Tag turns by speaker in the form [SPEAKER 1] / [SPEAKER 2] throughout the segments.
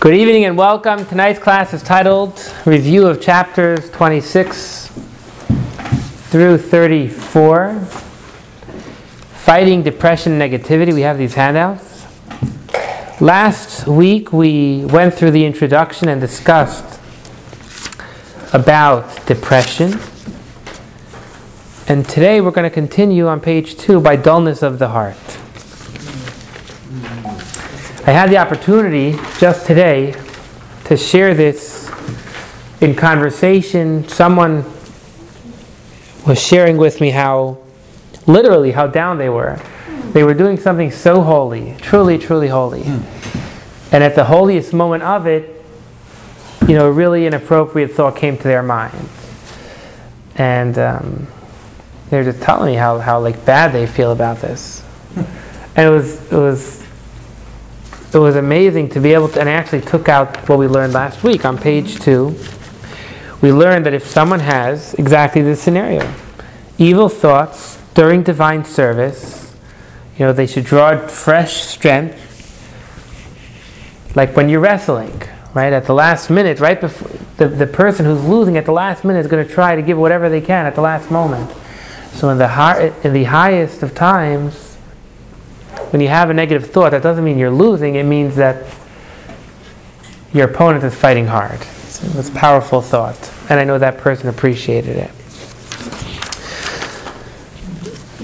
[SPEAKER 1] Good evening and welcome. Tonight's class is titled Review of Chapters 26 through 34. Fighting Depression and Negativity. We have these handouts. Last week we went through the introduction and discussed about depression. And today we're going to continue on page 2 by dullness of the heart. I had the opportunity just today to share this in conversation. Someone was sharing with me how, literally, how down they were. They were doing something so holy, truly, truly holy. And at the holiest moment of it, you know, a really inappropriate thought came to their mind. And um, they were just telling me how, how like bad they feel about this. And it was, it was it was amazing to be able to, and I actually took out what we learned last week on page two. We learned that if someone has exactly this scenario, evil thoughts during divine service, you know, they should draw fresh strength, like when you're wrestling, right? At the last minute, right before the, the person who's losing at the last minute is going to try to give whatever they can at the last moment. So in the heart, in the highest of times, when you have a negative thought, that doesn't mean you're losing. It means that your opponent is fighting hard. It's a powerful thought. And I know that person appreciated it.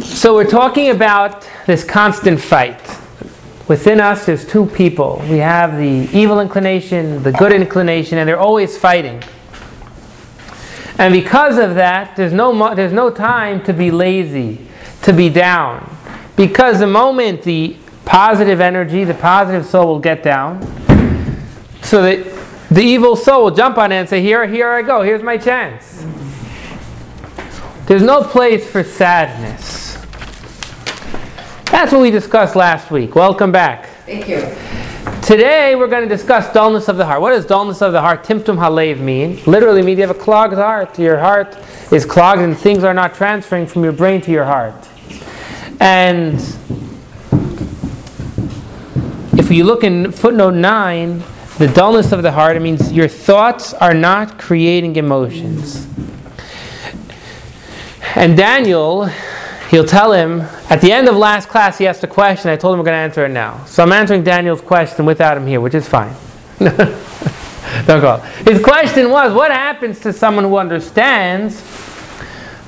[SPEAKER 1] So we're talking about this constant fight. Within us, there's two people. We have the evil inclination, the good inclination, and they're always fighting. And because of that, there's no, there's no time to be lazy, to be down. Because the moment the positive energy, the positive soul will get down, so that the evil soul will jump on it and say, Here, here I go, here's my chance. There's no place for sadness. That's what we discussed last week. Welcome back.
[SPEAKER 2] Thank you.
[SPEAKER 1] Today we're going to discuss dullness of the heart. What does dullness of the heart, timtum halev, mean? Literally means you have a clogged heart. Your heart is clogged and things are not transferring from your brain to your heart. And if you look in footnote 9, the dullness of the heart, it means your thoughts are not creating emotions. And Daniel, he'll tell him, at the end of last class, he asked a question. I told him we're going to answer it now. So I'm answering Daniel's question without him here, which is fine. Don't go. His question was what happens to someone who understands,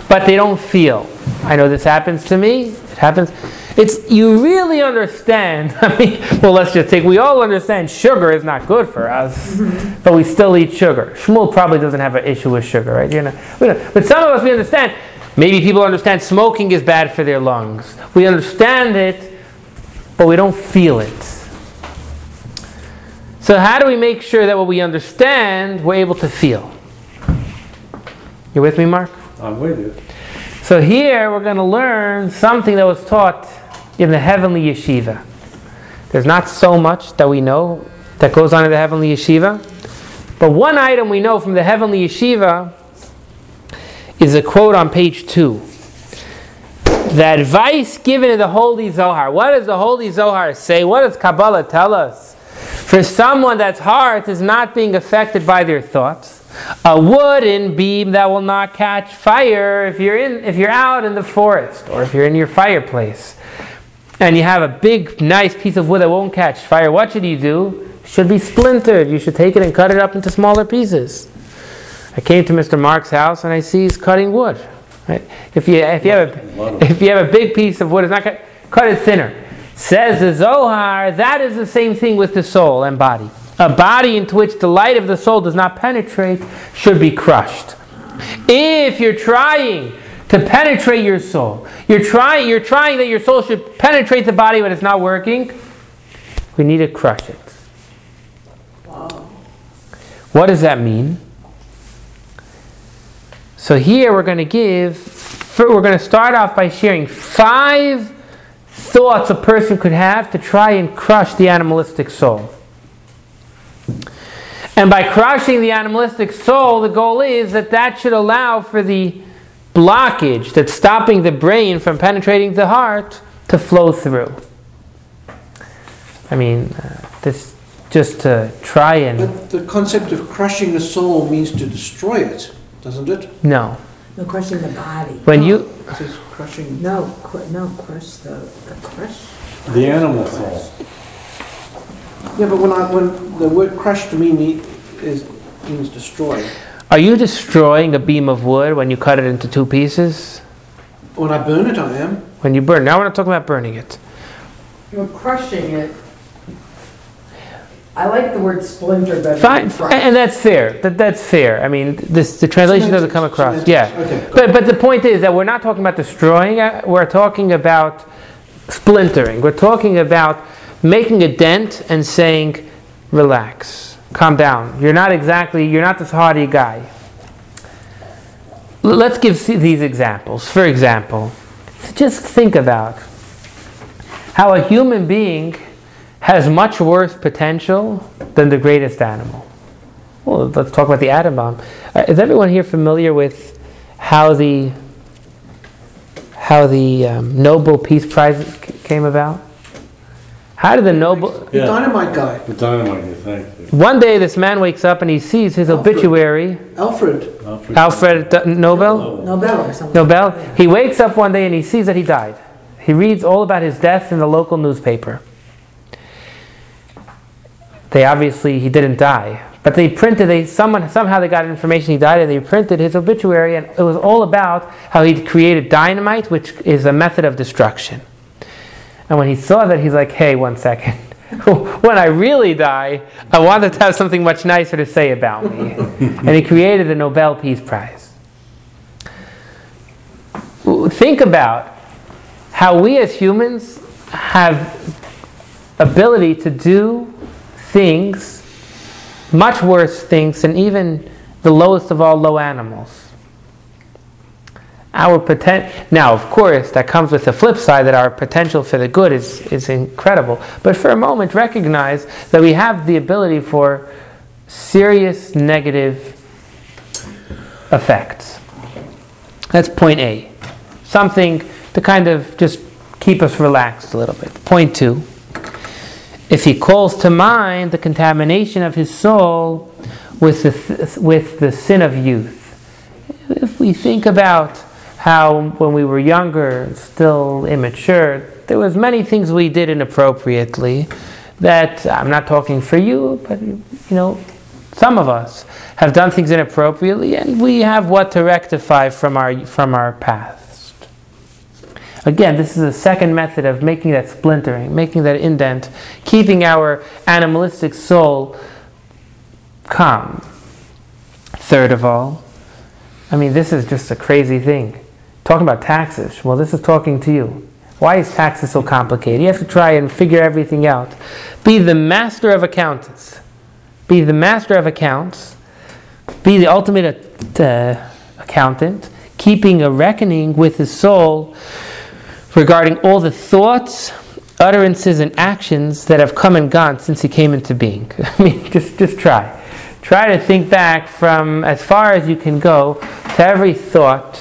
[SPEAKER 1] but they don't feel? I know this happens to me happens. It's you really understand. I mean, well, let's just take. We all understand sugar is not good for us, mm-hmm. but we still eat sugar. Shmuel probably doesn't have an issue with sugar, right? You know, but some of us we understand. Maybe people understand smoking is bad for their lungs. We understand it, but we don't feel it. So, how do we make sure that what we understand, we're able to feel? You with me, Mark?
[SPEAKER 3] I'm with you.
[SPEAKER 1] So here we're going to learn something that was taught in the heavenly yeshiva. There's not so much that we know that goes on in the heavenly yeshiva, but one item we know from the heavenly yeshiva is a quote on page two. The advice given in the Holy Zohar. What does the Holy Zohar say? What does Kabbalah tell us? For someone that's heart is not being affected by their thoughts, a wooden beam that will not catch fire if you're in if you're out in the forest or if you're in your fireplace. And you have a big nice piece of wood that won't catch fire. What should you do? Should be splintered. You should take it and cut it up into smaller pieces. I came to mr mark's house and i see he's cutting wood right? If you if you have a, if you have a big piece of wood it's not cut, cut it thinner. Says the zohar that is the same thing with the soul and body a body into which the light of the soul does not penetrate should be crushed. If you're trying to penetrate your soul, you're trying, you're trying that your soul should penetrate the body, but it's not working, we need to crush it. What does that mean? So here we're going to give, we're going to start off by sharing five thoughts a person could have to try and crush the animalistic soul. And by crushing the animalistic soul, the goal is that that should allow for the blockage that's stopping the brain from penetrating the heart to flow through. I mean, uh, this just to try and
[SPEAKER 2] But the concept of crushing the soul means to destroy it, doesn't it?
[SPEAKER 1] no.
[SPEAKER 3] No, crushing the body.
[SPEAKER 1] When you
[SPEAKER 2] It says crushing.
[SPEAKER 3] No, cru- no, crush the, the crush.
[SPEAKER 4] The animal soul.
[SPEAKER 2] Yeah, but when I, when the word crush to me mean, is, means destroy.
[SPEAKER 1] are you destroying a beam of wood when you cut it into two pieces?
[SPEAKER 2] When I burn it, I am.
[SPEAKER 1] When you burn. Now we're not talking about burning it.
[SPEAKER 5] You're crushing it. I like the word splinter better. than
[SPEAKER 1] Fine,
[SPEAKER 5] crush.
[SPEAKER 1] and that's fair. That, that's fair. I mean, this the translation doesn't come across.
[SPEAKER 2] Semantics,
[SPEAKER 1] Yeah,
[SPEAKER 2] semantics. Okay,
[SPEAKER 1] but but the point is that we're not talking about destroying. it, We're talking about splintering. We're talking about making a dent and saying, "Relax, calm down. You're not exactly. You're not this hardy guy." Let's give these examples. For example, just think about how a human being has much worse potential than the greatest animal. Well, let's talk about the atom bomb. Uh, is everyone here familiar with how the how the um, Nobel Peace Prize came about? How did the Nobel?
[SPEAKER 2] The
[SPEAKER 4] Yeah.
[SPEAKER 2] dynamite guy,
[SPEAKER 4] The dynamite, you thank you.
[SPEAKER 1] One day, this man wakes up and he sees his
[SPEAKER 2] Alfred.
[SPEAKER 1] obituary.
[SPEAKER 2] Alfred.
[SPEAKER 1] Alfred D- Nobel.
[SPEAKER 3] Nobel or something.
[SPEAKER 1] Nobel. He wakes up one day and he sees that he died. He reads all about his death in the local newspaper. They obviously he didn't die, but they printed. They someone somehow they got information he died, and they printed his obituary, and it was all about how he'd created dynamite, which is a method of destruction. And when he saw that, he's like, "Hey, one second. when I really die, I wanted to have something much nicer to say about me." and he created the Nobel Peace Prize. Think about how we as humans have ability to do things, much worse things than even the lowest of all low animals. Our poten- now, of course, that comes with the flip side that our potential for the good is, is incredible. But for a moment, recognize that we have the ability for serious negative effects. That's point A. Something to kind of just keep us relaxed a little bit. Point two. If he calls to mind the contamination of his soul with the, th- with the sin of youth, if we think about how when we were younger, still immature, there was many things we did inappropriately that I'm not talking for you, but you know, some of us have done things inappropriately and we have what to rectify from our from our past. Again, this is a second method of making that splintering, making that indent, keeping our animalistic soul calm. Third of all, I mean, this is just a crazy thing. Talking about taxes. Well, this is talking to you. Why is taxes so complicated? You have to try and figure everything out. Be the master of accountants. Be the master of accounts. Be the ultimate uh, accountant, keeping a reckoning with his soul regarding all the thoughts, utterances, and actions that have come and gone since he came into being. I mean, just, just try. Try to think back from as far as you can go to every thought,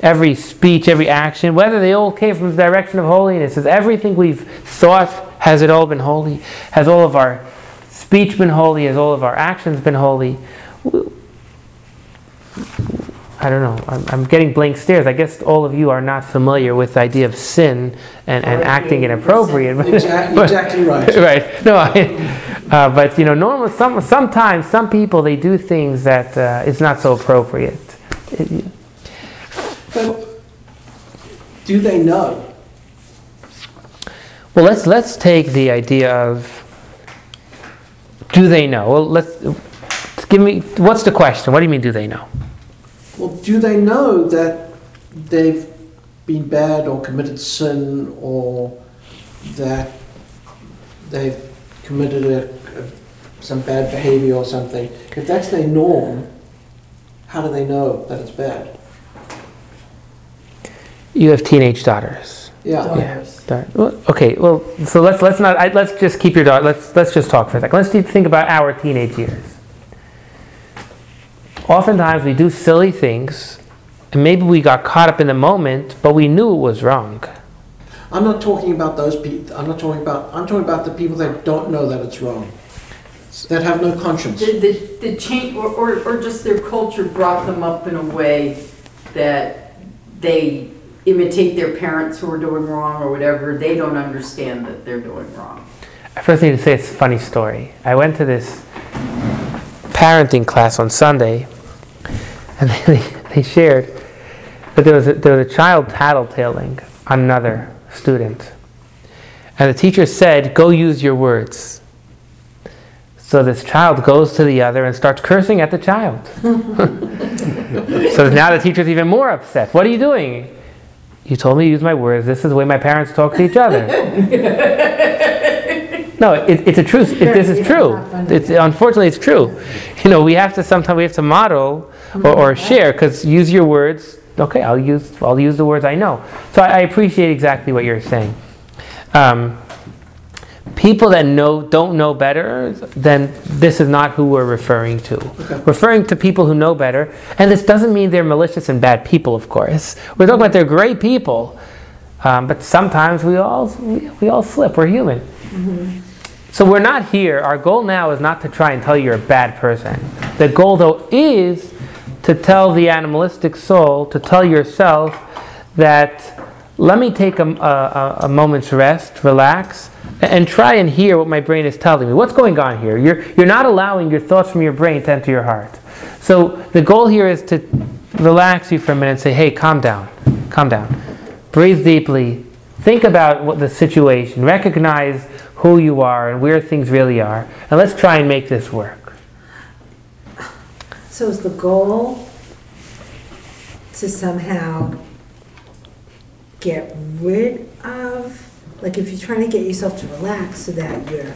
[SPEAKER 1] every speech, every action, whether they all came from the direction of holiness. Is everything we've thought, has it all been holy? Has all of our speech been holy? Has all of our actions been holy? I don't know. I'm, I'm getting blank stares. I guess all of you are not familiar with the idea of sin and, and acting inappropriate.
[SPEAKER 2] Exactly, exactly right.
[SPEAKER 1] right. No, I, uh, but you know, normally, some sometimes some people they do things that uh, is not so appropriate. It-
[SPEAKER 2] But do they know?
[SPEAKER 1] well, let's let's take the idea of do they know? Well, let's give me what's the question? What do you mean? Do they know?
[SPEAKER 2] Well, do they know that they've been bad or committed sin or that they've committed a, a, some bad behavior or something? If that's their norm, how do they know that it's bad?
[SPEAKER 1] You have teenage daughters.
[SPEAKER 2] Yeah.
[SPEAKER 5] Daughters.
[SPEAKER 1] Daugh- well, Okay, well, so let's let's not I, let's just keep your daughter. Let's let's just talk for a second. Let's do- think about our teenage years. Oftentimes we do silly things, and maybe we got caught up in the moment, but we knew it was wrong.
[SPEAKER 2] I'm not talking about those people. I'm not talking about. I'm talking about the people that don't know that it's wrong. that have no conscience.
[SPEAKER 5] The, the, the change, or, or, or just their culture brought them up in a way that they imitate their parents who are doing wrong or whatever, they don't understand that they're doing wrong.
[SPEAKER 1] I first need to say it's a funny story. I went to this parenting class on Sunday, and they, they shared that there was, a, there was a child tattletaling on another student. And the teacher said, Go use your words. So this child goes to the other and starts cursing at the child. so now the teacher's even more upset. What are you doing? You told me to use my words. This is the way my parents talk to each other. No, it, it's a truth. It, this is true. It's, unfortunately, it's true. You know, we have to sometimes we have to model or, or share because use your words. Okay, I'll use I'll use the words I know. So I, I appreciate exactly what you're saying. Um, people that know don't know better, then this is not who we're referring to. Referring to people who know better, and this doesn't mean they're malicious and bad people. Of course, we're talking about they're great people. Um, but sometimes we all we, we all slip. We're human. So we're not here. Our goal now is not to try and tell you you're a bad person. The goal, though, is to tell the animalistic soul, to tell yourself that let me take a, a, a moment's rest, relax, and try and hear what my brain is telling me. What's going on here? You're, you're not allowing your thoughts from your brain to enter your heart. So the goal here is to relax you for a minute and say, hey, calm down, calm down. Breathe deeply. Think about what the situation. Recognize who you are and where things really are. And let's try and make this work.
[SPEAKER 3] So is the goal to somehow get rid of, like if you're trying to get yourself to relax so that your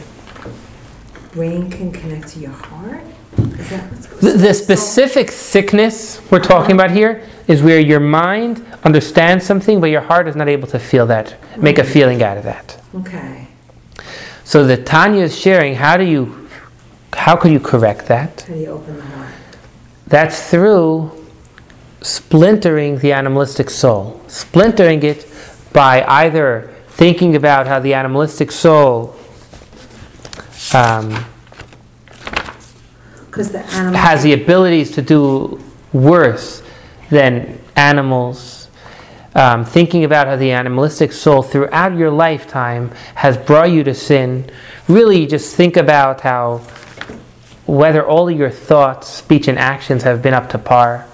[SPEAKER 3] brain can connect to your heart? Is that what's
[SPEAKER 1] The, the specific sickness we're talking about here is where your mind understands something, but your heart is not able to feel that, make a feeling out of that.
[SPEAKER 3] Okay,
[SPEAKER 1] So the Tanya is sharing how do you, how could you correct that?
[SPEAKER 3] how do you open the heart?
[SPEAKER 1] That's through splintering the animalistic soul. Splintering it by either thinking about how the animalistic soul um,
[SPEAKER 3] the animal.
[SPEAKER 1] has the abilities to do worse than animals. Um, thinking about how the animalistic soul throughout your lifetime has brought you to sin. Really, just think about how whether all of your thoughts, speech, and actions have been up to par.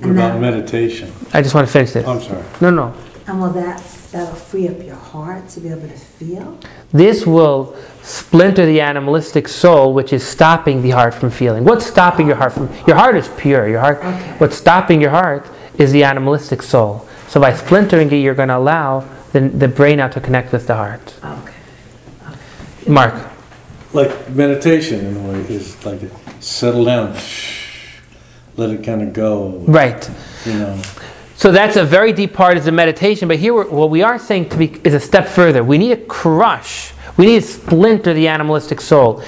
[SPEAKER 4] What about meditation?
[SPEAKER 1] I just want to finish this.
[SPEAKER 4] Oh, I'm sorry.
[SPEAKER 1] No, no.
[SPEAKER 3] And will that, that'll free up your heart to be able to feel?
[SPEAKER 1] This will splinter the animalistic soul, which is stopping the heart from feeling. What's stopping your heart from? Your heart is pure. Your heart.
[SPEAKER 3] Okay.
[SPEAKER 1] What's stopping your heart is the animalistic soul. So by splintering it, you're going to allow the, the brain now to connect with the heart.
[SPEAKER 3] Okay.
[SPEAKER 1] Mark.
[SPEAKER 4] Like meditation in a way is like settle down, let it kind of go,
[SPEAKER 1] Right.
[SPEAKER 4] you know.
[SPEAKER 1] So that's a very deep part is the meditation. But here, what we are saying to be is a step further. We need to crush. We need to splinter the animalistic soul.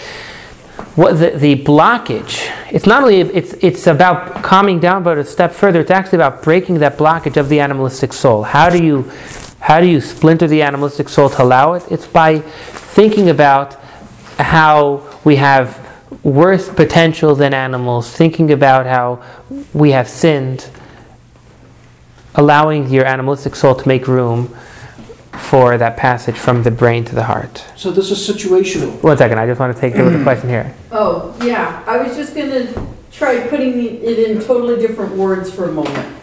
[SPEAKER 1] What the, the blockage? It's not only it's it's about calming down, but a step further. It's actually about breaking that blockage of the animalistic soul. How do you how do you splinter the animalistic soul to allow it? It's by thinking about how we have worse potential than animals. Thinking about how we have sinned allowing your animalistic soul to make room for that passage from the brain to the heart.
[SPEAKER 2] So this is situational.
[SPEAKER 1] One second, I just want to take over the question here.
[SPEAKER 5] Oh, yeah, I was just gonna try putting it in totally different words for a moment.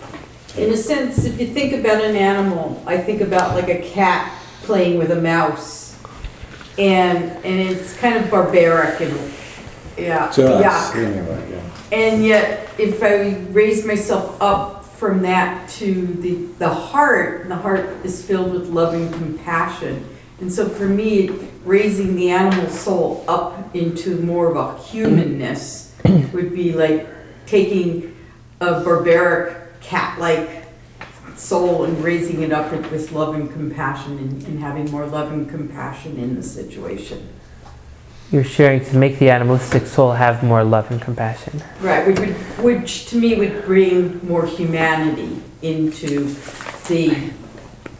[SPEAKER 5] In a sense, if you think about an animal, I think about like a cat playing with a mouse. And, and it's kind of barbaric and, yeah,
[SPEAKER 4] To us,
[SPEAKER 5] yuck.
[SPEAKER 4] anyway, yeah.
[SPEAKER 5] And yet, if I raise myself up from that to the, the heart, the heart is filled with loving compassion. And so for me, raising the animal soul up into more of a humanness would be like taking a barbaric cat-like soul and raising it up with love and compassion and, and having more love and compassion in the situation.
[SPEAKER 1] You're sharing to make the animalistic soul have more love and compassion.
[SPEAKER 5] Right, which would, which to me would bring more humanity into the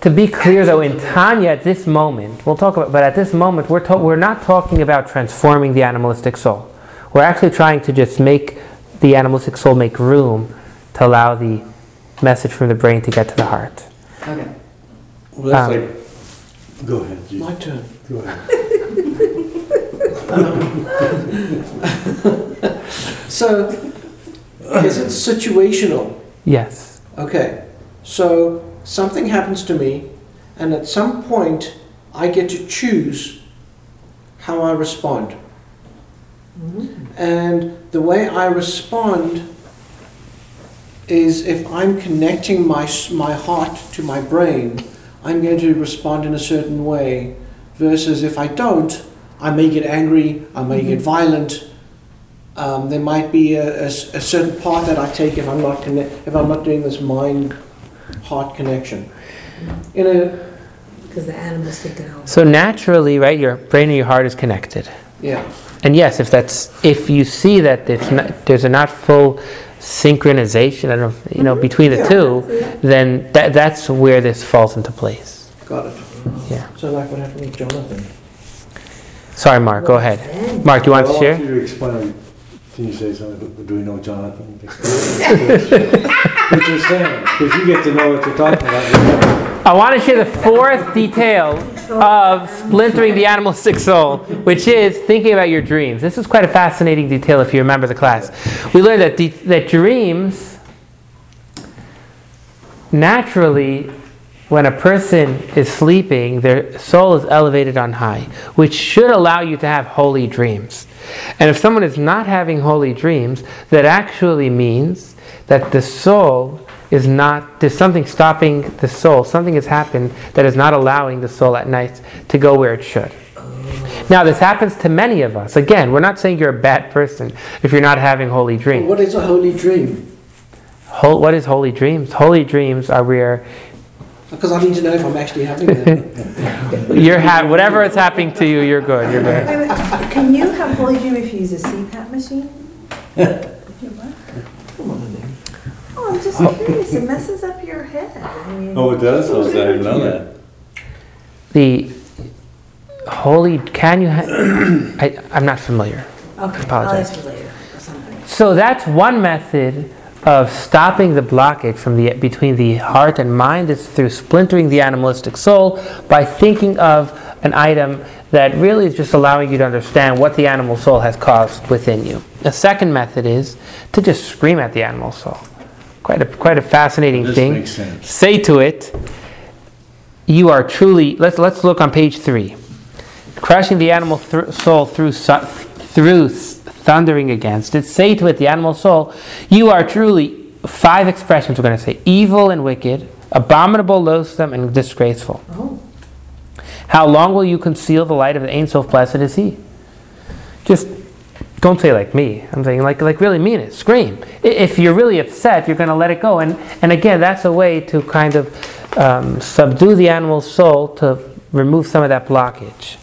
[SPEAKER 1] To be clear though, in Tanya at this moment, we'll talk about, but at this moment, we're, to, we're not talking about transforming the animalistic soul. We're actually trying to just make the animalistic soul make room to allow the message from the brain to get to the heart.
[SPEAKER 5] Okay.
[SPEAKER 4] Well, that's
[SPEAKER 1] Um,
[SPEAKER 4] like, go ahead, G.
[SPEAKER 2] My turn.
[SPEAKER 4] Go ahead.
[SPEAKER 2] So, is it situational?
[SPEAKER 1] Yes.
[SPEAKER 2] Okay, so something happens to me, and at some point, I get to choose how I respond. Mm-hmm. And the way I respond is if I'm connecting my, my heart to my brain, I'm going to respond in a certain way, versus if I don't, I may get angry, I may get violent. Um, there might be a certain path that I take if I'm not connect, if I'm not doing this mind heart connection. In a
[SPEAKER 3] Because the animals take it out.
[SPEAKER 1] So naturally, right, your brain and your heart is connected.
[SPEAKER 2] yeah,
[SPEAKER 1] And yes, if that's if you see that it's not, there's a not full synchronization, I don't know, you know, between the
[SPEAKER 2] Yeah.
[SPEAKER 1] two, then that, that's where this falls into place.
[SPEAKER 2] got it.
[SPEAKER 1] Yeah.
[SPEAKER 2] So like what happened with Jonathan.
[SPEAKER 1] Sorry, Mark. Go ahead. Mark, you want to share?
[SPEAKER 4] I want you to explain, can you say something, do we know Jonathan? What you're saying, because you get to know what you're talking about.
[SPEAKER 1] I want to share the fourth detail of splintering the animalistic soul, which is thinking about your dreams. This is quite a fascinating detail if you remember the class. We learned that, de- that dreams, naturally, when a person is sleeping, their soul is elevated on high, which should allow you to have holy dreams. And if someone is not having holy dreams, that actually means that the soul is not, there's something stopping the soul, something has happened that is not allowing the soul at night to go where it should. Now, this happens to many of us. Again, we're not saying you're a bad person if you're not having holy dreams.
[SPEAKER 2] What is a holy dream?
[SPEAKER 1] Hol- what is holy dreams? Holy dreams are where
[SPEAKER 2] Because I need to know if I'm actually having them.
[SPEAKER 1] you're ha- whatever is happening to you, you're good. You're good.
[SPEAKER 6] Wait, wait, Can you have Holy Dream if you use a CPAP machine? Oh, I'm just curious, it messes up your head. I mean,
[SPEAKER 4] Oh, it does? Oh, I didn't know that.
[SPEAKER 1] The holy can you? Ha- I, I'm not familiar.
[SPEAKER 3] Okay, I'll
[SPEAKER 1] Apologize.
[SPEAKER 3] ask you later or something.
[SPEAKER 1] So that's one method of stopping the blockage from the between the heart and mind is through splintering the animalistic soul by thinking of an item that really is just allowing you to understand what the animal soul has caused within you. A second method is to just scream at the animal soul. Quite a quite a fascinating
[SPEAKER 4] This
[SPEAKER 1] thing.
[SPEAKER 4] makes sense.
[SPEAKER 1] Say to it, "You are truly." Let's let's look on page three. Crushing the animal thr soul through su- through th- thundering against it. Say to it, the animal soul, "You are truly." Five expressions we're going to say: evil and wicked, abominable, loathsome, and disgraceful.
[SPEAKER 3] Oh,
[SPEAKER 1] How long will you conceal the light of the Ein Sof? Blessed is He. Just don't say like me. I'm saying like like really mean it. Scream. If you're really upset, you're going to let it go. And and again, that's a way to kind of um, subdue the animal's soul to remove some of that blockage.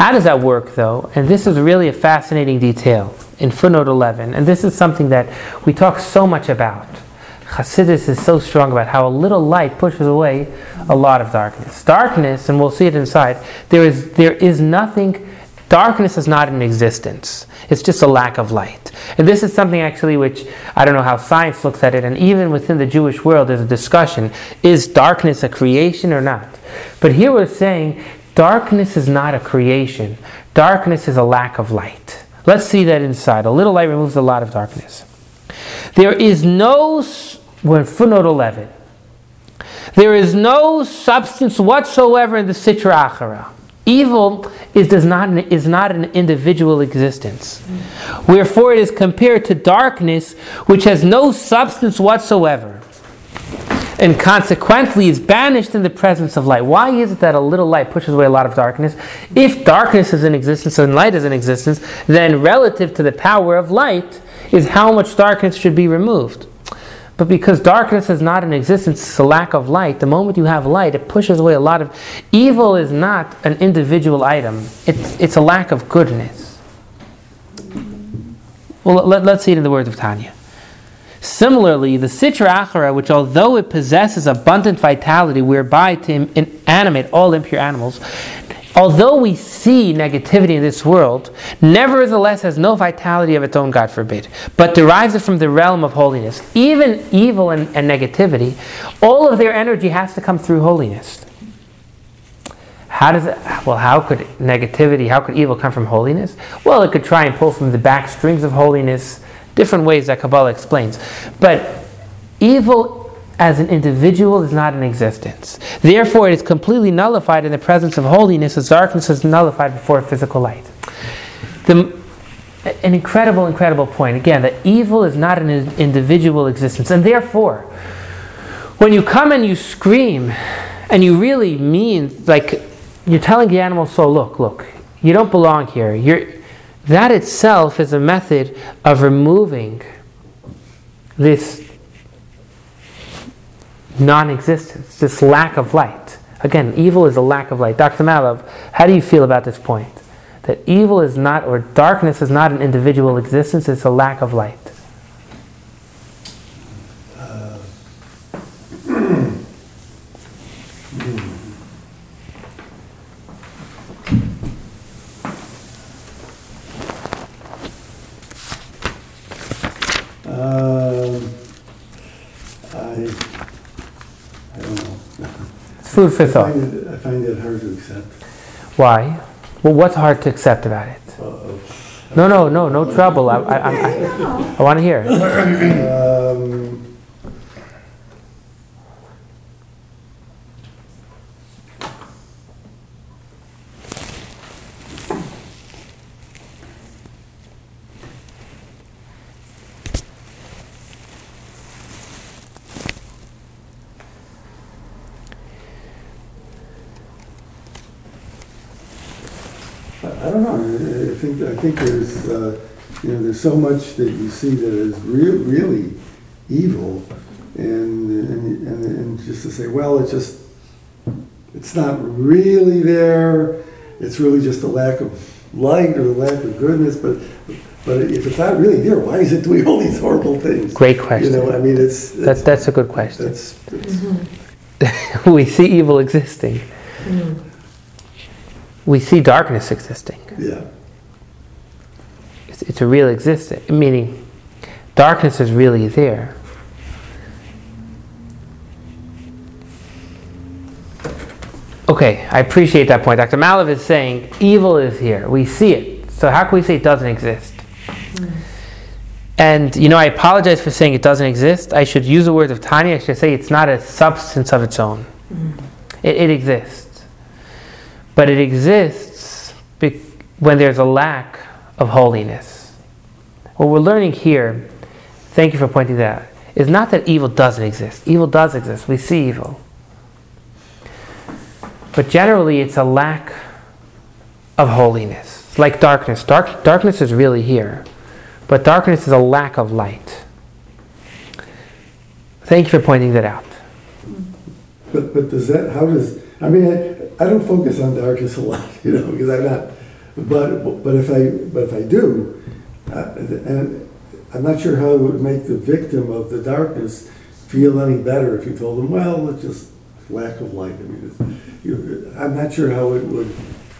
[SPEAKER 1] How does that work, though? And this is really a fascinating detail in footnote 11. And this is something that we talk so much about. Hasidus is so strong about how a little light pushes away a lot of darkness. Darkness, and we'll see it inside, there is, there is nothing, darkness is not in existence. It's just a lack of light. And this is something actually which I don't know how science looks at it, and even within the Jewish world, there's a discussion is darkness a creation or not? But here we're saying darkness is not a creation, darkness is a lack of light. Let's see that inside. A little light removes a lot of darkness. There is no, we're in footnote 11. There is no substance whatsoever in the Sitra Achara. Evil is, does not, is not an individual existence. Wherefore it is compared to darkness, which has no substance whatsoever, and consequently is banished in the presence of light. Why is it that a little light pushes away a lot of darkness? If darkness is in existence and light is in existence, then relative to the power of light is how much darkness should be removed. But because darkness is not in existence, it's a lack of light. The moment you have light, it pushes away a lot of. Evil is not an individual item, it's, it's a lack of goodness. Well, let, let's see it in the words of Tanya. Similarly, the Sitra Achara, which although it possesses abundant vitality whereby to animate all impure animals, although we see negativity in this world, nevertheless has no vitality of its own, God forbid, but derives it from the realm of holiness. Even evil and, and negativity, all of their energy has to come through holiness. How does it, well, how could negativity, how could evil come from holiness? Well, it could try and pull from the back strings of holiness, different ways that Kabbalah explains. But evil as an individual is not in existence. Therefore, it is completely nullified in the presence of holiness as darkness is nullified before physical light. The, an incredible, incredible point. Again, that evil is not an individual existence. And therefore, when you come and you scream and you really mean, like, you're telling the animal soul, look, look, you don't belong here. You're, that itself is a method of removing this non existence, this lack of light. Again, evil is a lack of light. Dr. Malov, how do you feel about this point? That evil is not, or darkness is not an individual existence, it's a lack of light.
[SPEAKER 7] Um, I, I don't know.
[SPEAKER 1] It's food for
[SPEAKER 7] I
[SPEAKER 1] thought.
[SPEAKER 7] find it, I find it hard to accept.
[SPEAKER 1] Why? Well, what's hard to accept about it? No, no, no, no trouble. I, I, I, I, I want to hear
[SPEAKER 7] I I don't know, I I think, I think there's, uh, you know, there's so much that you see that is real, really evil, and, and, and and just to say, well, it's just, it's not really there, it's really just a lack of light or a lack of goodness, but, but if it's not really there, why is it doing all these horrible things?
[SPEAKER 1] Great question.
[SPEAKER 7] You know, I mean, it's,
[SPEAKER 1] That,
[SPEAKER 7] it's,
[SPEAKER 1] that's a good question.
[SPEAKER 7] that's, it's-
[SPEAKER 1] we see evil existing. Mm-hmm. We see darkness existing.
[SPEAKER 7] yeah.
[SPEAKER 1] It's, a real existence, meaning darkness is really there. Okay, I appreciate that point. Dr. Malov is saying evil is here. We see it. So how can we say it doesn't exist? And you know, I apologize for saying it doesn't exist. I should use the words of Tanya. I should say it's not a substance of its own. It, it exists. But it exists be- when there's a lack of holiness. What we're learning here, thank you for pointing that out, is not that evil doesn't exist. Evil does exist. We see evil. But generally, it's a lack of holiness. It's like darkness. Dark, darkness is really here. But darkness is a lack of light. Thank you for pointing that out.
[SPEAKER 7] But, but does that, how does, I mean, I, I don't focus on darkness a lot, you know, because I'm not, but, but if I, but if I do, uh, and I'm not sure how it would make the victim of the darkness feel any better if you told them, well, it's just lack of light. I mean, it's, you, I'm not sure how it would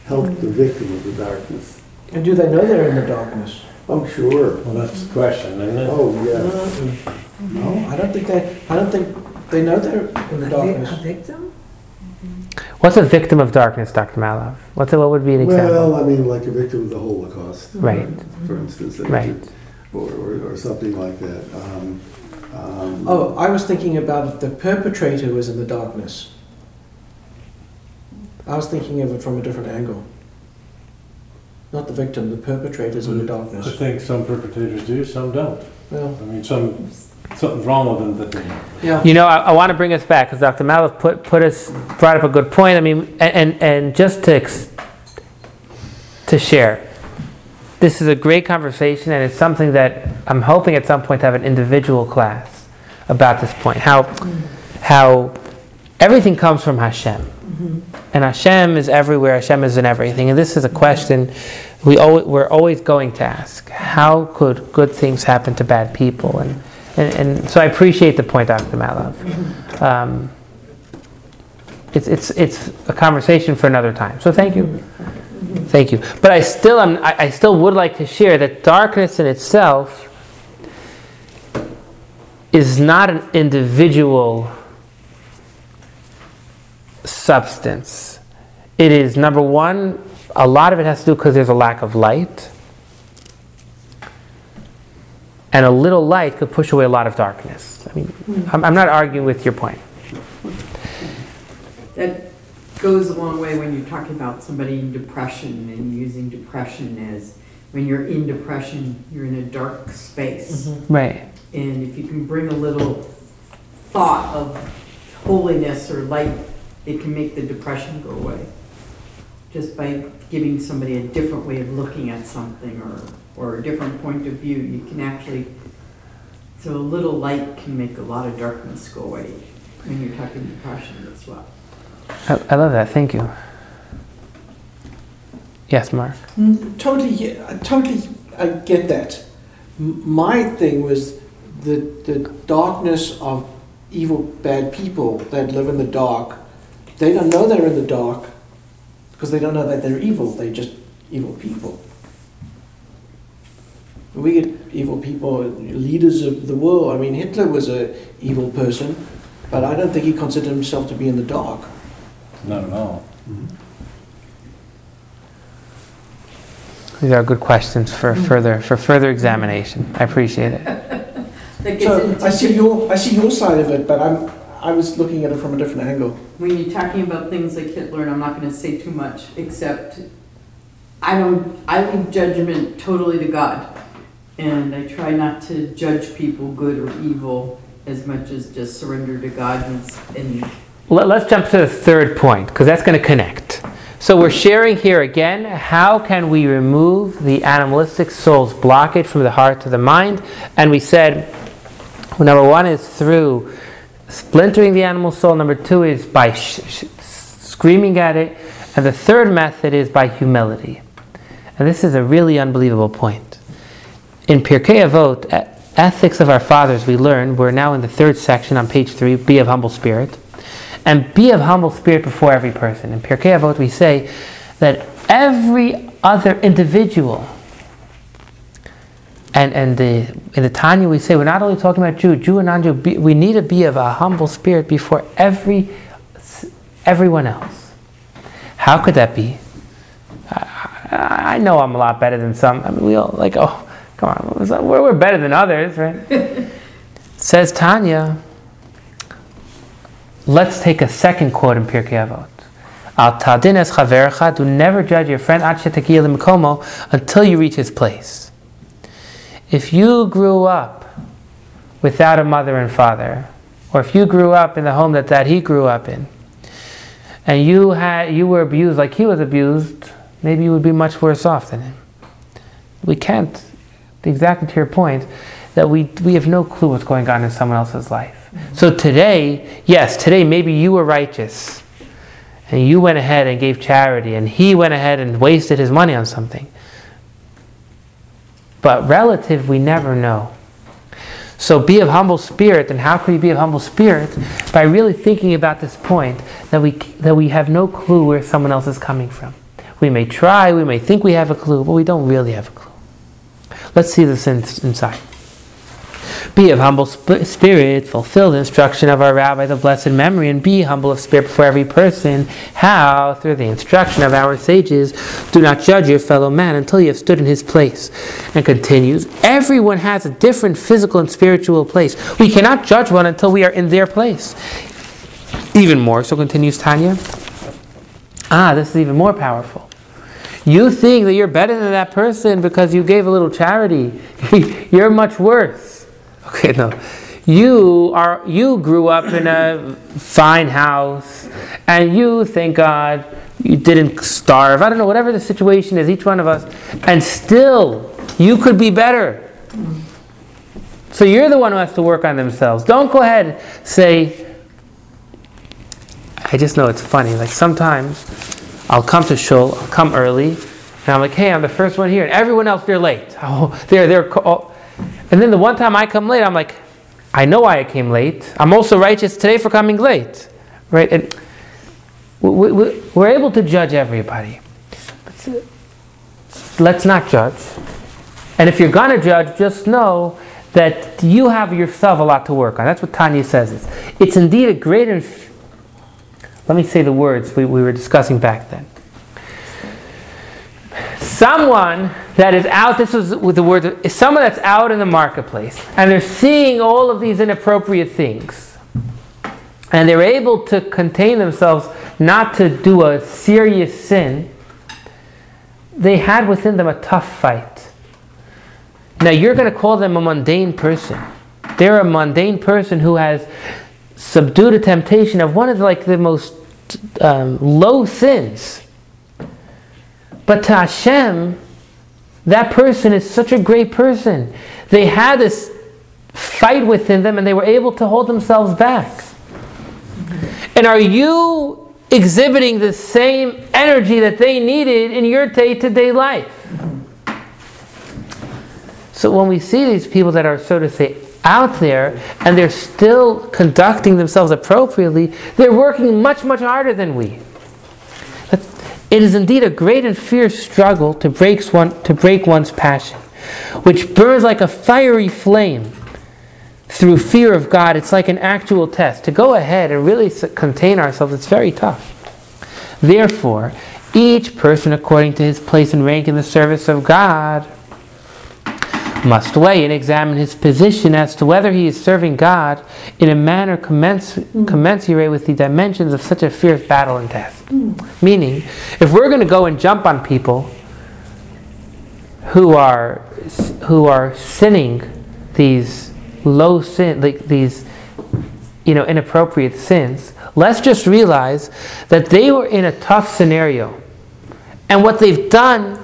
[SPEAKER 7] help the victim of the darkness.
[SPEAKER 2] And do they know they're in the darkness?
[SPEAKER 7] Oh, sure.
[SPEAKER 4] Well, that's the question, isn't it?
[SPEAKER 7] Oh, yeah.
[SPEAKER 2] No, I don't think they, I don't think they know they're in the
[SPEAKER 3] A
[SPEAKER 2] darkness.
[SPEAKER 3] A victim?
[SPEAKER 1] What's a victim of darkness, Dr. Malov? What's a, what would be an example?
[SPEAKER 7] Well, I mean, like a victim of the Holocaust.
[SPEAKER 1] Right.
[SPEAKER 7] For instance.
[SPEAKER 1] Right.
[SPEAKER 7] Or, or, or something like that. Um, um,
[SPEAKER 2] Oh, I was thinking about if the perpetrator was in the darkness. I was thinking of it from a different angle. Not the victim, the perpetrator's in the darkness.
[SPEAKER 4] I think some perpetrators do, some don't.
[SPEAKER 2] Well,
[SPEAKER 4] I mean, some, something's wrong with them that they,
[SPEAKER 2] yeah.
[SPEAKER 1] You know, I, I want to bring us back because Dr. Malov put, put us, brought up a good point. I mean, and, and, and just to, ex- to share, this is a great conversation and it's something that I'm hoping at some point to have an individual class about this point. How, how everything comes from Hashem. Mm-hmm. And Hashem is everywhere, Hashem is in everything. And this is a question we al- we're always going to ask. How could good things happen to bad people? And, And, and so I appreciate the point, Dr. Malov. Um, it's, it's, it's a conversation for another time. So thank you. Thank you. But I still, am, I, I still would like to share that darkness in itself is not an individual substance. It is, number one, a lot of it has to do because there's a lack of light. And a little light could push away a lot of darkness. I mean, hmm. I'm, I'm not arguing with your point.
[SPEAKER 5] That goes a long way when you're talking about somebody in depression and using depression as, when you're in depression, you're in a dark space. Mm-hmm.
[SPEAKER 1] Right.
[SPEAKER 5] And if you can bring a little thought of holiness or light, it can make the depression go away. Just by giving somebody a different way of looking at something or, or a different point of view, you can actually, so a little light can make a lot of darkness go away when you're talking depression as well.
[SPEAKER 1] I, I love that. Thank you. Yes, Mark.
[SPEAKER 2] Mm, Totally, yeah, I totally, I get that. M- My thing was the the darkness of evil, bad people that live in the dark. They don't know they're in the dark because they don't know that they're evil. They're just evil people. We get evil people, leaders of the world. I mean, Hitler was a evil person, but I don't think he considered himself to be in the dark.
[SPEAKER 4] Not at all.
[SPEAKER 1] These are good questions for mm-hmm. further for further examination. I appreciate it.
[SPEAKER 2] So I see your I see your side of it, but I'm I was looking at it from a different angle.
[SPEAKER 5] when you're talking about things like Hitler, and I'm not gonna say too much, except I don't, I leave judgment totally to God. And I try not to judge people good or evil as much as just surrender to God and,
[SPEAKER 1] Let, us jump to the third point because that's going to connect. So we're sharing here again how can we remove the animalistic soul's blockage from the heart to the mind? And we said well, number one is through splintering the animal soul. Number two is by sh- sh- screaming at it, and the third method is by humility. And this is a really unbelievable point. In Pirkei Avot, Ethics of Our Fathers, we learn, we're now in the third section on page three, be of humble spirit. And be of humble spirit before every person. In Pirkei Avot, we say that every other individual, and, and the, in the Tanya, we say we're not only talking about Jew, Jew and non Jew, we need to be of a humble spirit before every, everyone else. How could that be? I know I'm a lot better than some. I mean, we all like, oh, come on, we're, better than others, right? Says Tanya. Let's take a second quote in Pirkei Avot. Al tadin chavercha, do never judge your friend until you reach his place. If you grew up without a mother and father, or if you grew up in the home that, that he grew up in, and you had you were abused like he was abused, maybe you would be much worse off than him. We can't, exactly to your point, that we, we have no clue what's going on in someone else's life. So today, yes, today maybe you were righteous and you went ahead and gave charity and he went ahead and wasted his money on something. But relative, we never know. So be of humble spirit, and how can we be of humble spirit? By really thinking about this point that we, that we have no clue where someone else is coming from. We may try, we may think we have a clue, but we don't really have a clue. Let's see this in, inside. Be of humble sp- spirit, fulfill the instruction of our rabbi, the blessed memory, and be humble of spirit before every person. How? Through the instruction of our sages, do not judge your fellow man until you have stood in his place. And continues, everyone has a different physical and spiritual place. We cannot judge one until we are in their place. Even more, so continues Tanya. Ah, this is even more powerful. You think that you're better than that person because you gave a little charity. you're much worse. Okay, no. You are you grew up in a fine house and you thank God you didn't starve. I don't know whatever the situation is each one of us and still you could be better. So you're the one who has to work on themselves. Don't go ahead say I just know it's funny. Like sometimes I'll come to shul, I'll come early, and I'm like, hey, I'm the first one here, and everyone else they're late. Oh, they're they're. Oh. And then the one time I come late, I'm like, I know why I came late. I'm also righteous today for coming late. Right? And we, we, we're able to judge everybody. But uh, let's not judge. And if you're to judge, just know that you have yourself a lot to work on. That's what Tanya says. It's, it's indeed a great. Inf- Let me say the words we, we were discussing back then. Someone that is out, this is with the word, is someone that's out in the marketplace and they're seeing all of these inappropriate things. And they're able to contain themselves not to do a serious sin. They had within them a tough fight. Now you're going to call them a mundane person. They're a mundane person who has subdued a temptation of one of like the most um, low sins. But to Hashem, that person is such a great person. They had this fight within them and they were able to hold themselves back. And are you exhibiting the same energy that they needed in your day to day life? So when we see these people that are, so to say, out there and they're still conducting themselves appropriately, they're working much, much harder than we. It is indeed a great and fierce struggle to break, one, to break one's passion, which burns like a fiery flame through fear of God. It's like an actual test. To go ahead and really contain ourselves, it's very tough. Therefore, each person according to his place and rank in the service of God must weigh and examine his position as to whether he is serving God in a manner commens- mm. commensurate with the dimensions of such a fierce battle and test. Mm. Meaning, if we're going to go and jump on people who are who are sinning these low sin, like these you know inappropriate sins, let's just realize that they were in a tough scenario, and what they've done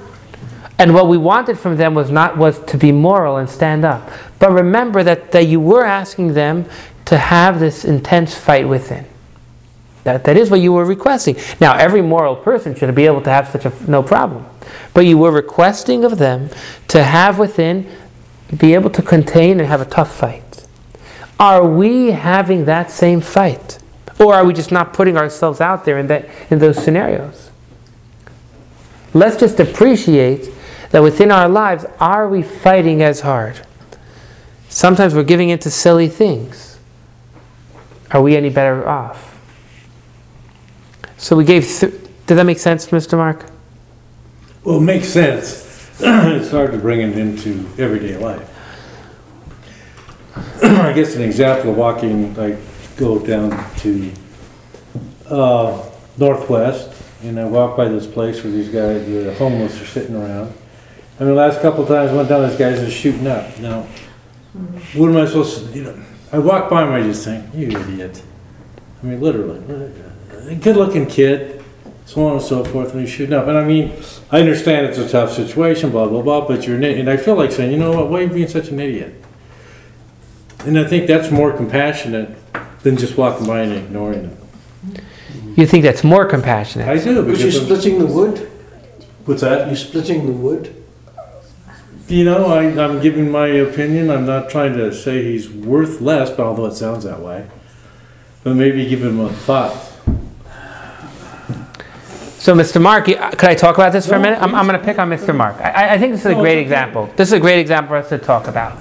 [SPEAKER 1] and what we wanted from them was not was to be moral and stand up. But remember that, that you were asking them to have this intense fight within. That, that is what you were requesting. Now, every moral person should be able to have such a no problem. But you were requesting of them to have within, be able to contain and have a tough fight. Are we having that same fight? Or are we just not putting ourselves out there in, that, in those scenarios? Let's just appreciate that within our lives, are we fighting as hard? Sometimes we're giving into silly things. Are we any better off? So we gave. Th- did that make sense, Mr. Mark?
[SPEAKER 4] Well, it makes sense. it's hard to bring it into everyday life. I guess an example of walking, I go down to uh, Northwest, and I walk by this place where these guys, the homeless, are sitting around. And the last couple of times I went down, these guys are shooting up. Now, what am I supposed to, you know, I walk by them, I just think, you idiot. I mean, literally, a good-looking kid, so on and so forth, and he's shooting up. And I mean, I understand it's a tough situation, blah, blah, blah, but you're an idiot. And I feel like saying, you know what, why are you being such an idiot? And I think that's more compassionate than just walking by and ignoring it.
[SPEAKER 1] You think that's more compassionate?
[SPEAKER 4] I do,
[SPEAKER 2] Because you're
[SPEAKER 4] because, I'm-
[SPEAKER 2] splitting the wood,
[SPEAKER 4] what's that?
[SPEAKER 2] you're splitting the wood.
[SPEAKER 4] You know, I, I'm giving my opinion. I'm not trying to say he's worth less, but although it sounds that way. But maybe give him a thought.
[SPEAKER 1] So, Mr. Mark, you- uh, could I talk about this for a minute? I'm, I'm going to pick on Mr. Mark. I, I think this is a
[SPEAKER 4] No,
[SPEAKER 1] great
[SPEAKER 4] okay.
[SPEAKER 1] example. This is a great example for us to talk about.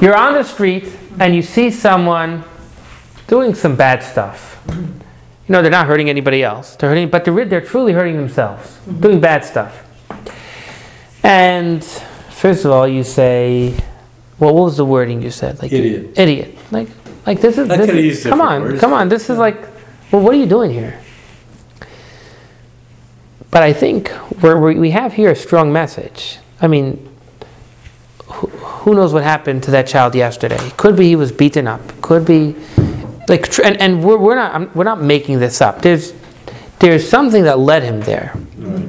[SPEAKER 1] You're on the street and you see someone doing some bad stuff. You know, they're not hurting anybody else. They're hurting, but they're, re- they're truly hurting themselves, doing bad stuff. And first of all, you say, well, what was the wording you said? Like
[SPEAKER 4] Idiot.
[SPEAKER 1] Idiot. Like, like this is. This is- come on,
[SPEAKER 4] words.
[SPEAKER 1] come on. This is like, well, what are you doing here? But I think we're, we we have here a strong message. I mean, who, who knows what happened to that child yesterday? Could be he was beaten up. Could be, like, and, and we're, we're not I'm- we're not making this up. There's there's something that led him there, Right.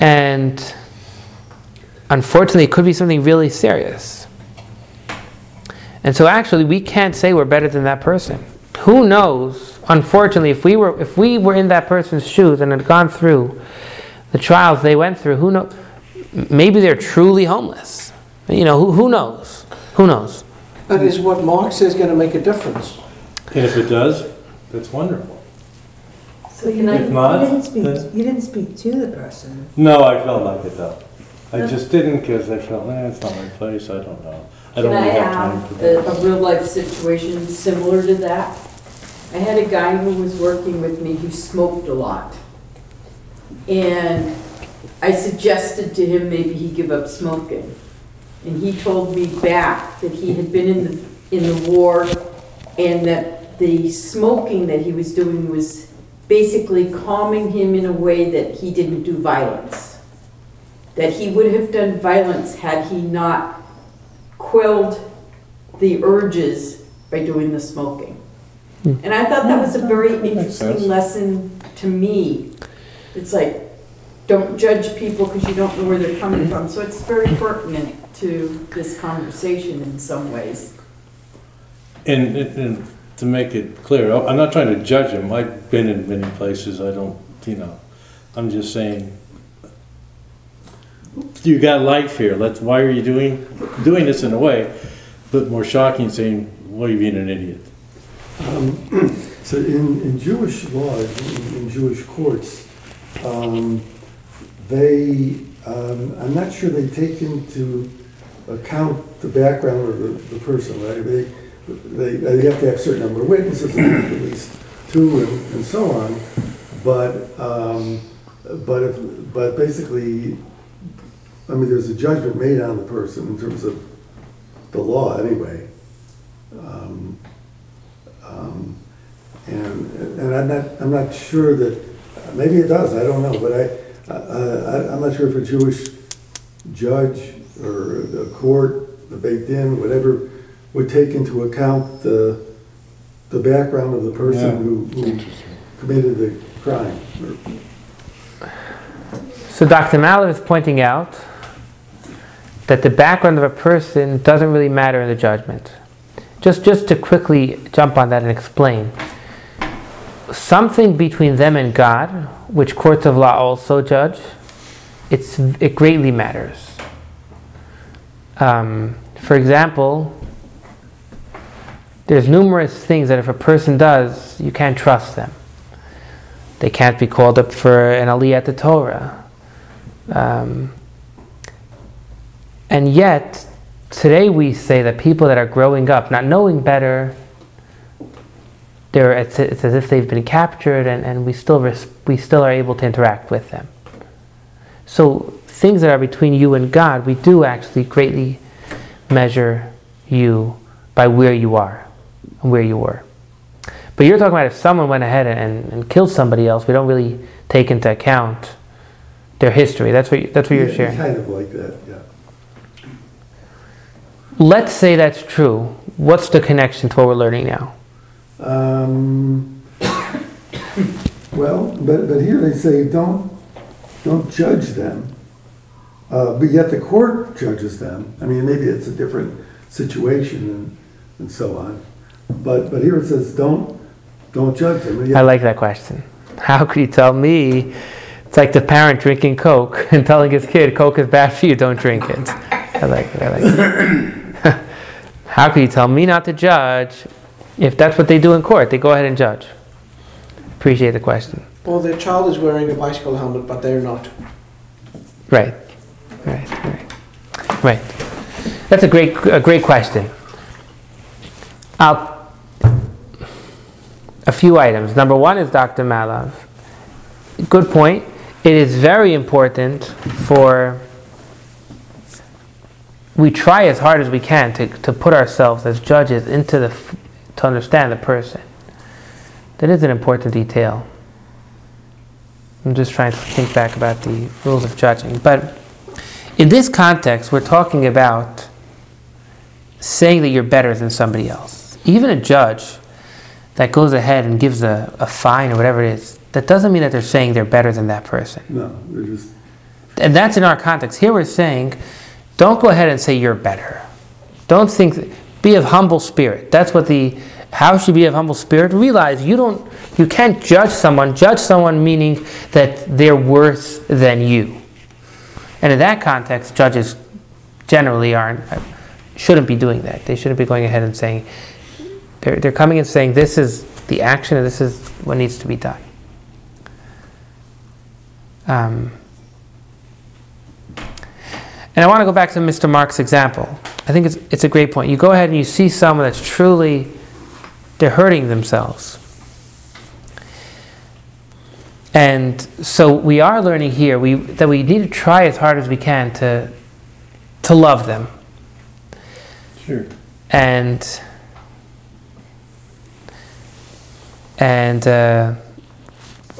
[SPEAKER 1] and unfortunately, it could be something really serious. And so, actually, we can't say we're better than that person. Who knows? Unfortunately, if we were if we were in that person's shoes and had gone through the trials they went through, who knows? Maybe they're truly homeless. You know, who, who knows? Who knows?
[SPEAKER 2] But is what Mark says going to make a difference?
[SPEAKER 4] And if it does, that's wonderful.
[SPEAKER 3] So you
[SPEAKER 4] If
[SPEAKER 3] didn't,
[SPEAKER 4] not,
[SPEAKER 3] you didn't speak,
[SPEAKER 4] then-
[SPEAKER 3] you didn't speak to the person.
[SPEAKER 4] No, I felt like it though. I just didn't because I felt, eh, it's not my place, I don't know. I don't
[SPEAKER 5] Can I
[SPEAKER 4] really have time
[SPEAKER 5] have
[SPEAKER 4] for
[SPEAKER 5] a,
[SPEAKER 4] that.
[SPEAKER 5] a real life situation similar to that? I had a guy who was working with me who smoked a lot. And I suggested to him maybe he give up smoking. And he told me back that he had been in the, in the war and that the smoking that he was doing was basically calming him in a way that he didn't do violence. That he would have done violence had he not quelled the urges by doing the smoking. Hmm. And I thought that was a very
[SPEAKER 4] makes sense.
[SPEAKER 5] interesting lesson to me. It's like, don't judge people because you don't know where they're coming from. So it's very pertinent to this conversation in some ways.
[SPEAKER 4] And, and and to make it clear, I'm not trying to judge him. I've been in many places, I don't, you know, I'm just saying, you got life here, let's, why are you doing, doing this in a way? But more shocking saying, why are you being an idiot?
[SPEAKER 7] Um, So in, in Jewish law, in in Jewish courts, um, they, um, I'm not sure they take into account the background of the, the person, right? They, they, they have to have a certain number of witnesses, at least two, and, and so on. But, um, but if, but basically, I mean, there's a judgment made on the person in terms of the law anyway. Um, um, And, and I'm not, I'm not sure that, maybe it does, I don't know, but I, I, I'm not sure if a Jewish judge or a court, the Beit Din, whatever, would take into account the, the background of the
[SPEAKER 4] Yeah.
[SPEAKER 7] person who, who committed the crime.
[SPEAKER 1] So Dr. Malov is pointing out that the background of a person doesn't really matter in the judgment. Just, just to quickly jump on that and explain. Something between them and God, which courts of law also judge, it's, it greatly matters. Um, for example, there's numerous things that if a person does, you can't trust them. They can't be called up for an aliyah to Torah. Um, and yet, today we say that people that are growing up, not knowing better, they're, it's, it's as if they've been captured and, and we, still res- we still are able to interact with them. So, things that are between you and God, we do actually greatly measure you by where you are and where you were. But you're talking about if someone went ahead and, and killed somebody else, we don't really take into account their history. That's what, you, that's what you're
[SPEAKER 7] Yeah,
[SPEAKER 1] sharing.
[SPEAKER 7] Kind of like that, yeah.
[SPEAKER 1] Let's say that's true. What's the connection to what we're learning now?
[SPEAKER 7] Um, well, but, but here they say, don't, don't judge them. Uh, but yet the court judges them. I mean, maybe it's a different situation and, and so on. But, but here it says, don't, don't judge them. And
[SPEAKER 1] I like that question. How could you tell me? It's like the parent drinking Coke and telling his kid, Coke is bad for you, don't drink it. I like it. I like it. How can you tell me not to judge if that's what they do in court? They go ahead and judge. Appreciate the question.
[SPEAKER 2] Well, their child is wearing a bicycle helmet, but they're not.
[SPEAKER 1] Right. Right. Right. Right. That's a great, a great question. I'll, a few items. Number one is Dr. Malov. Good point. It is very important for we try as hard as we can to, to put ourselves as judges into the to understand the person. That is an important detail. I'm just trying to think back about the rules of judging. But in this context, we're talking about saying that you're better than somebody else. Even a judge that goes ahead and gives a, a fine or whatever it is, that doesn't mean that they're saying they're better than that person.
[SPEAKER 7] No, they're just,
[SPEAKER 1] And that's in our context. Here we're saying, don't go ahead and say you're better. Don't think, be of humble spirit. That's what the, how should be of humble spirit? Realize you don't, you can't judge someone. Judge someone meaning that they're worse than you. And in that context, judges generally aren't, shouldn't be doing that. They shouldn't be going ahead and saying, they're, they're coming and saying, this is the action and this is what needs to be done. Um, and I want to go back to Mr. Mark's example. I think it's, it's a great point. You go ahead and you see someone that's truly, they're hurting themselves. And so we are learning here we, that we need to try as hard as we can to, to love them.
[SPEAKER 4] Sure.
[SPEAKER 1] And, and, uh,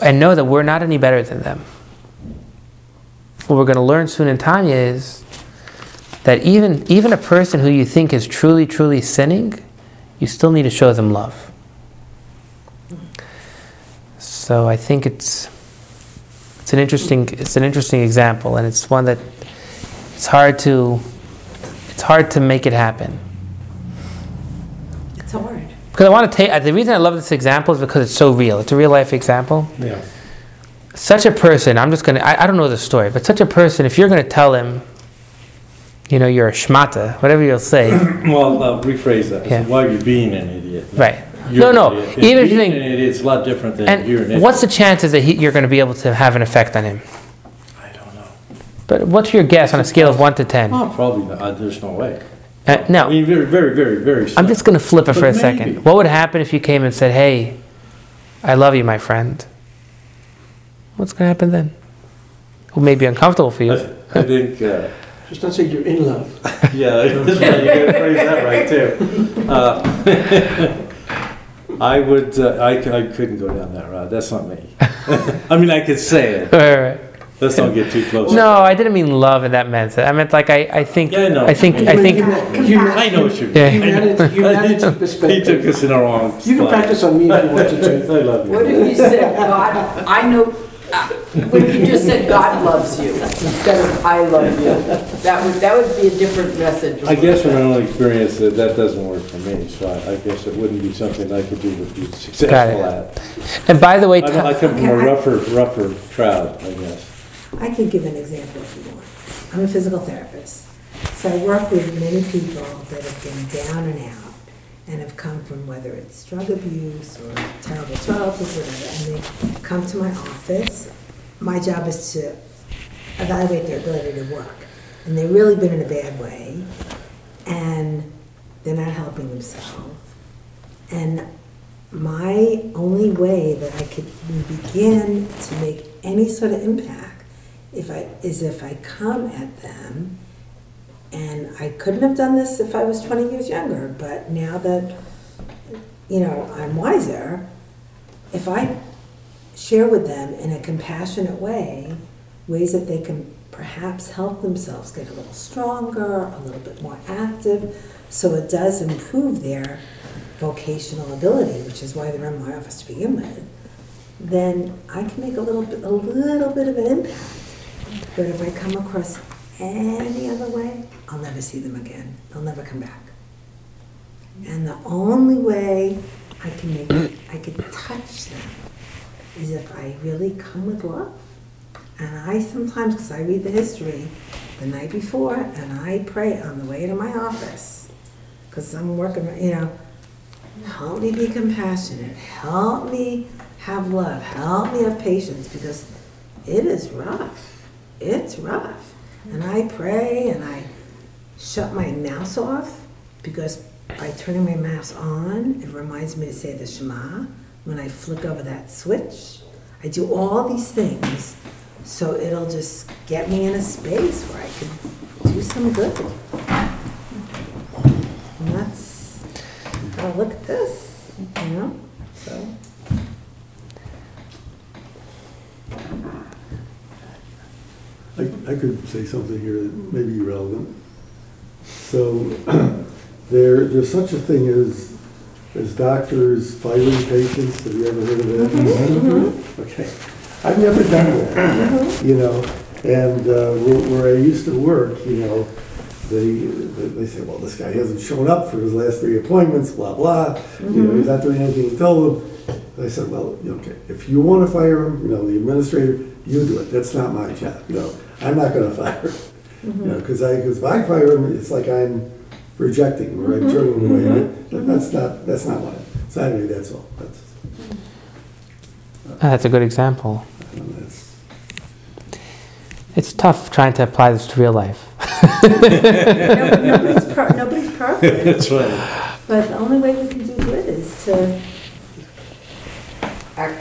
[SPEAKER 1] and know that we're not any better than them. What we're going to learn soon in Tanya is that even, even a person who you think is truly, truly sinning, you still need to show them love. So I think it's, it's an interesting, it's an interesting example, and it's one that it's hard to, it's hard to make it happen.
[SPEAKER 3] It's hard.
[SPEAKER 1] Because I want to take, the reason I love this example is because it's so real. It's a real life example.
[SPEAKER 4] Yeah.
[SPEAKER 1] Such a person, I'm just going to, I don't know the story, but such a person, if you're going to tell him, you know, you're a schmata, whatever you'll say,
[SPEAKER 4] Well, I'll rephrase that.
[SPEAKER 1] Yeah.
[SPEAKER 4] Why are you being an idiot?
[SPEAKER 1] right.
[SPEAKER 4] You're
[SPEAKER 1] No, no,
[SPEAKER 4] idiot.
[SPEAKER 1] even if you
[SPEAKER 4] being
[SPEAKER 1] think-
[SPEAKER 4] an idiot's a lot different than you're an
[SPEAKER 1] And
[SPEAKER 4] idiot.
[SPEAKER 1] what's the chances that he, you're going to be able to have an effect on him?
[SPEAKER 4] I don't know.
[SPEAKER 1] But what's your guess on a scale of 1 to 10?
[SPEAKER 4] Oh, probably not. Uh, There's no way.
[SPEAKER 1] Uh,
[SPEAKER 4] I
[SPEAKER 1] no,
[SPEAKER 4] mean, very, very, very, very.
[SPEAKER 1] I'm just going to flip it for a
[SPEAKER 4] maybe.
[SPEAKER 1] second. What would happen if you came and said, hey, I love you, my friend? What's going to happen then? It may be uncomfortable for you.
[SPEAKER 4] I I think. Uh,
[SPEAKER 2] Just don't say you're in love.
[SPEAKER 4] Yeah, you gotta phrase that right too. Uh, I would, uh, I, c- I couldn't go down that road. that's not me. I mean, I could say it,
[SPEAKER 1] Right, right.
[SPEAKER 4] let's not get too close.
[SPEAKER 1] No, I didn't mean love in that sense. I meant like I, I think
[SPEAKER 4] Yeah, I know.
[SPEAKER 1] I think I think
[SPEAKER 2] Human-
[SPEAKER 4] I know what you mean.
[SPEAKER 1] Yeah.
[SPEAKER 2] Humanity, humanity
[SPEAKER 4] He took
[SPEAKER 2] perspective.
[SPEAKER 4] us in the wrong
[SPEAKER 2] You can practice on me if you want to.
[SPEAKER 4] I love you.
[SPEAKER 5] What if you said, God, I know, uh, what if you just said, God loves you, instead of I love you? That would, that would be a different message.
[SPEAKER 4] I guess from my own experience, that that doesn't work for me, so I I guess it wouldn't be something I could do to be successful at.
[SPEAKER 1] and by the way,
[SPEAKER 4] I I come from a
[SPEAKER 3] Okay, I-
[SPEAKER 4] rougher, rougher crowd, I guess.
[SPEAKER 3] I can give an example if you want. I'm a physical therapist. So I work with many people that have been down and out and have come from whether it's drug abuse or terrible childhood, whatever, and they come to my office. My job is to evaluate their ability to work. And they've really been in a bad way and they're not helping themselves. And my only way that I could begin to make any sort of impact if I, is if I come at them, and I couldn't have done this if I was 20 years younger, but now that, you know, I'm wiser, if I share with them in a compassionate way, ways that they can perhaps help themselves get a little stronger, a little bit more active, so it does improve their vocational ability, which is why they're in my office to begin with, then I can make a little bit, a little bit of an impact. But if I come across any other way, I'll never see them again. They'll never come back. And the only way I can make, it, I can touch them is if I really come with love. And I sometimes, because I read the history the night before, and I pray on the way to my office, because I'm working, you know, help me be compassionate, help me have love, help me have patience, because it is rough. It's rough. And I pray and I shut my mouse off because by turning my mouse on, it reminds me to say the Shema. When I flick over that switch, I do all these things so it'll just get me in a space where I can do some good. And that's, oh, look at this, you know? So.
[SPEAKER 7] I, I could say something here that may be relevant. So, there, there's such a thing as, as doctors filing patients, have you ever heard of that? Mm-hmm. Mm-hmm. Mm-hmm. Okay, I've never done that, you know, and, uh, where, where I used to work, you know, they, they say, well, this guy hasn't shown up for his last three appointments, blah, blah, you know, he's not doing anything. You told him. I said, well, okay, if you wanna fire him, you know, the administrator, you do it, that's not my job, No, I'm not gonna fire him. Mm-hmm. You know, cause I, cause if I fire him, it's like I'm rejecting, or I'm mm-hmm. turning away. That- mm-hmm. That's not, that's not what, so anyway, that's all. That's,
[SPEAKER 1] Ah, That's a good example.
[SPEAKER 7] that's,
[SPEAKER 1] It's tough trying to apply this to real life.
[SPEAKER 3] No- Nobody's, per- nobody's perfect,
[SPEAKER 4] That's right.
[SPEAKER 3] but the only way we can do good is to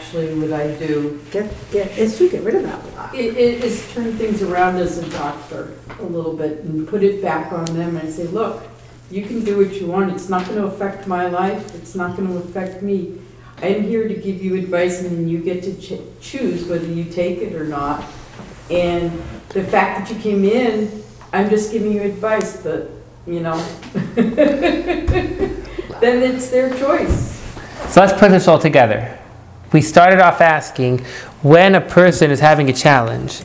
[SPEAKER 5] Actually, what I do
[SPEAKER 3] get, get, is to get rid of that block.
[SPEAKER 5] It, it is turn things around as a doctor a little bit and put it back on them and say, look, you can do what you want, it's not gonna affect my life, it's not gonna affect me. I'm here to give you advice and then you get to ch- choose whether you take it or not. And the fact that you came in, I'm just giving you advice, but, you know. Then it's their choice.
[SPEAKER 1] So let's put this all together. We started off asking when a person is having a challenge,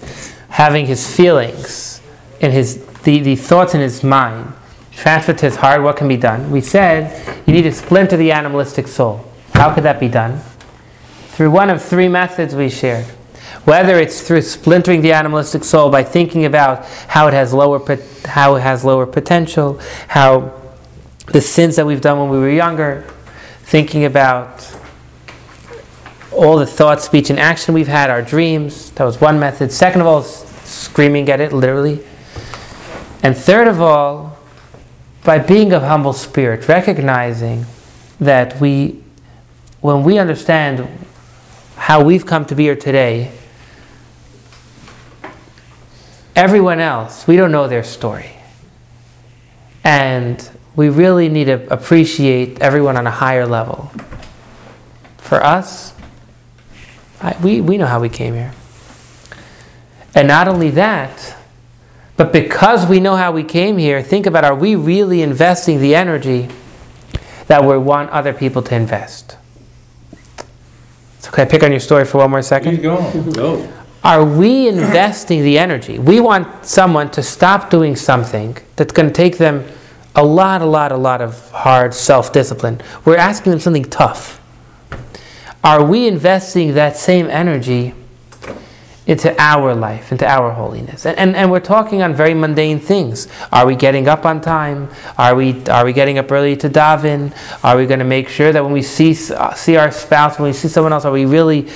[SPEAKER 1] having his feelings and his the, the thoughts in his mind transferred to his heart, what can be done? We said you need to splinter the animalistic soul. How could that be done? Through one of three methods we shared. Whether it's through splintering the animalistic soul by thinking about how it has lower how it has lower potential, how the sins that we've done when we were younger, thinking about all the thought, speech, and action we've had, our dreams. That was one method. Second of all, screaming at it, literally. And third of all, by being of humble spirit, recognizing that we, when we understand how we've come to be here today, everyone else, we don't know their story. And we really need to appreciate everyone on a higher level. For us, I, we, we know how we came here. And not only that, but because we know how we came here, think about are we really investing the energy that we want other people to invest? So, can I pick on your story for one more second?
[SPEAKER 4] Keep going. Go.
[SPEAKER 1] Are we investing the energy? We want someone to stop doing something that's going to take them a lot, a lot, a lot of hard self discipline. We're asking them something tough. Are we investing that same energy into our life, into our holiness? And, and, and we're talking on very mundane things. Are we getting up on time? Are we, are we getting up early to daven? Are we going to make sure that when we see, see our spouse, when we see someone else, are we really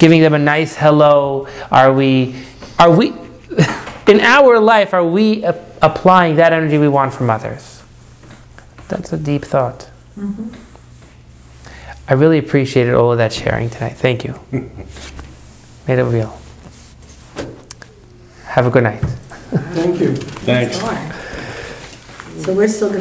[SPEAKER 1] giving them a nice hello? Are we, are we, in our life, are we a- applying that energy we want from others? That's a deep thought. Mm-hmm. I really appreciated all of that sharing tonight. Thank you. Made it real. Have a good night.
[SPEAKER 2] Thank you.
[SPEAKER 4] Thanks.
[SPEAKER 3] Sure. So we're still gonna